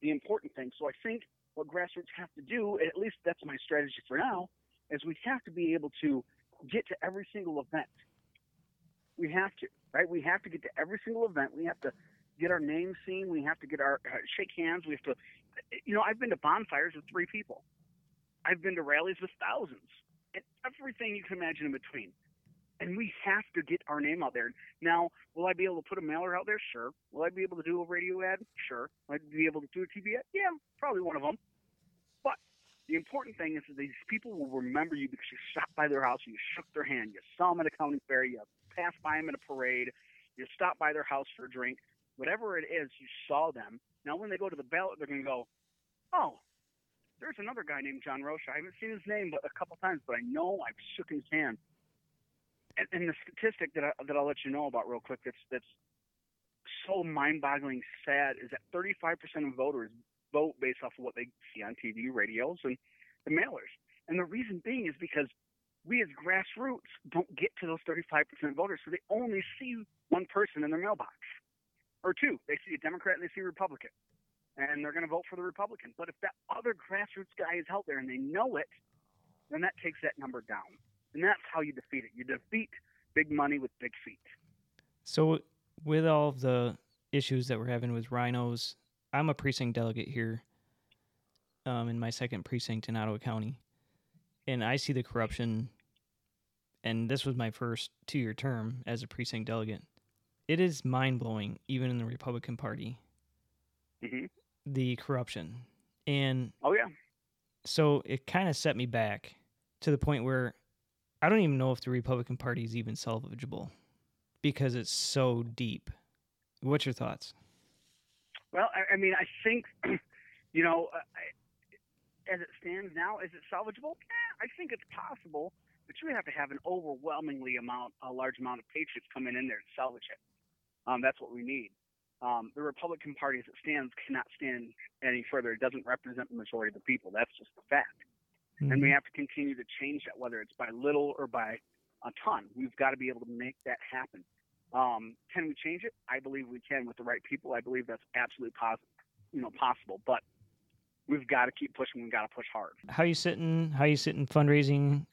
the important thing. So I think what grassroots have to do, at least that's my strategy for now, is we have to be able to get to every single event. We have to, right? We have to get to every single event. We have to get our name seen. We have to get our uh, shake hands. We have to, you know, I've been to bonfires with three people. I've been to rallies with thousands, and everything you can imagine in between. And we have to get our name out there. Now, will I be able to put a mailer out there? Sure. Will I be able to do a radio ad? Sure. Will I be able to do a TV ad? Yeah, probably one of them. The important thing is that these people will remember you because you stopped by their house, you shook their hand, you saw them at a county fair, you passed by them at a parade, you stopped by their house for a drink, whatever it is, you saw them. Now, when they go to the ballot, they're going to go, oh, there's another guy named Jon Rocha. I haven't seen his name but a couple times, but I know I've shook his hand. And, and the statistic that I, that I'll let you know about real quick that's that's so mind-boggling sad is that 35% of voters vote based off of what they see on TV, radios, and the mailers. And the reason being is because we as grassroots don't get to those 35% voters, so they only see one person in their mailbox or two. They see a Democrat and they see a Republican, and they're going to vote for the Republican. But if that other grassroots guy is out there and they know it, then that takes that number down. And that's how you defeat it. You defeat big money with big feet. So, with all of the issues that we're having with RINOs, I'm a precinct delegate here um, in my second precinct in Ottawa County. And I see the corruption, and this was my first two year term as a precinct delegate. It is mind blowing, even in the Republican Party, hmm the corruption. And Oh yeah. so it kind of set me back to the point where I don't even know if the Republican Party is even salvageable because it's so deep. What's your thoughts? Well, I, I mean, I think, you know, uh, I, as it stands now, is it salvageable? Eh, I think it's possible, but you would have to have an overwhelmingly amount, a large amount of patriots coming in there to salvage it. Um, that's what we need. Um, the Republican Party, as it stands, cannot stand any further. It doesn't represent the majority of the people. That's just the fact. And we have to continue to change that, whether it's by little or by a ton. We've got to be able to make that happen. Um, can we change it? I believe we can with the right people. I believe that's absolutely possible, you know, possible. But we've got to keep pushing. We've got to push hard. How you sitting? How you sitting fundraising?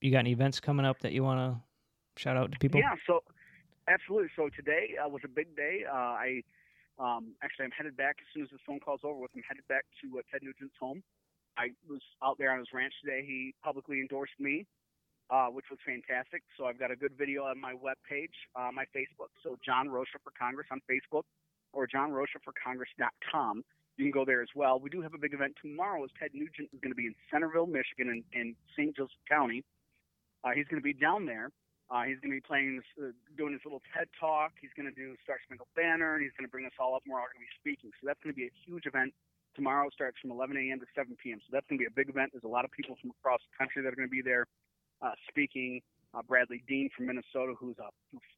You got any events coming up that you want to shout out to people? Yeah, so absolutely. So today uh, was a big day. Uh, I um, actually I'm headed back as soon as this phone call's over with. I'm headed back to uh, Ted Nugent's home. I was out there on his ranch today. He publicly endorsed me, uh, which was fantastic. So I've got a good video on my webpage, uh, my Facebook. So Jon Rocha for Congress on Facebook or jonrochaforcongress.com. You can go there as well. We do have a big event tomorrow. As Ted Nugent is going to be in Centerville, Michigan, in, in St. Joseph County. Uh, he's going to be down there. Uh, he's going to be playing, this, uh, doing his little TED talk. He's going to do Star Spangled Banner, and he's going to bring us all up. And we're all going to be speaking. So that's going to be a huge event. Tomorrow starts from 11 a.m. to 7 p.m. So that's going to be a big event. There's a lot of people from across the country that are going to be there uh, speaking. Uh, Bradley Dean from Minnesota, who's a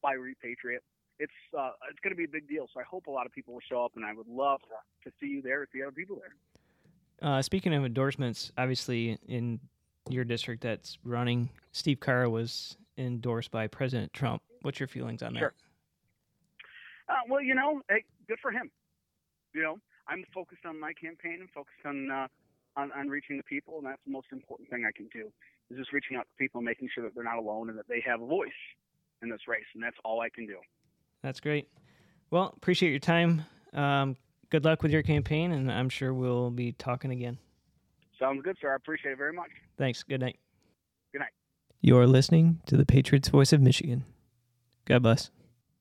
fiery patriot. It's uh, it's going to be a big deal. So I hope a lot of people will show up, and I would love to, to see you there, see other people there. Uh, speaking of endorsements, obviously in your district that's running, Steve Carra was endorsed by President Trump. What's your feelings on Sure. Uh, well, you know, hey, good for him. You know, I'm focused on my campaign and focused on, uh, on on reaching the people, and that's the most important thing I can do. Is just reaching out to people, and making sure that they're not alone and that they have a voice in this race, and that's all I can do. That's great. Well, appreciate your time. Um, good luck with your campaign, and I'm sure we'll be talking again. Sounds good, sir. I appreciate it very much. Thanks. Good night. Good night. You're listening to the Patriots Voice of Michigan. God bless.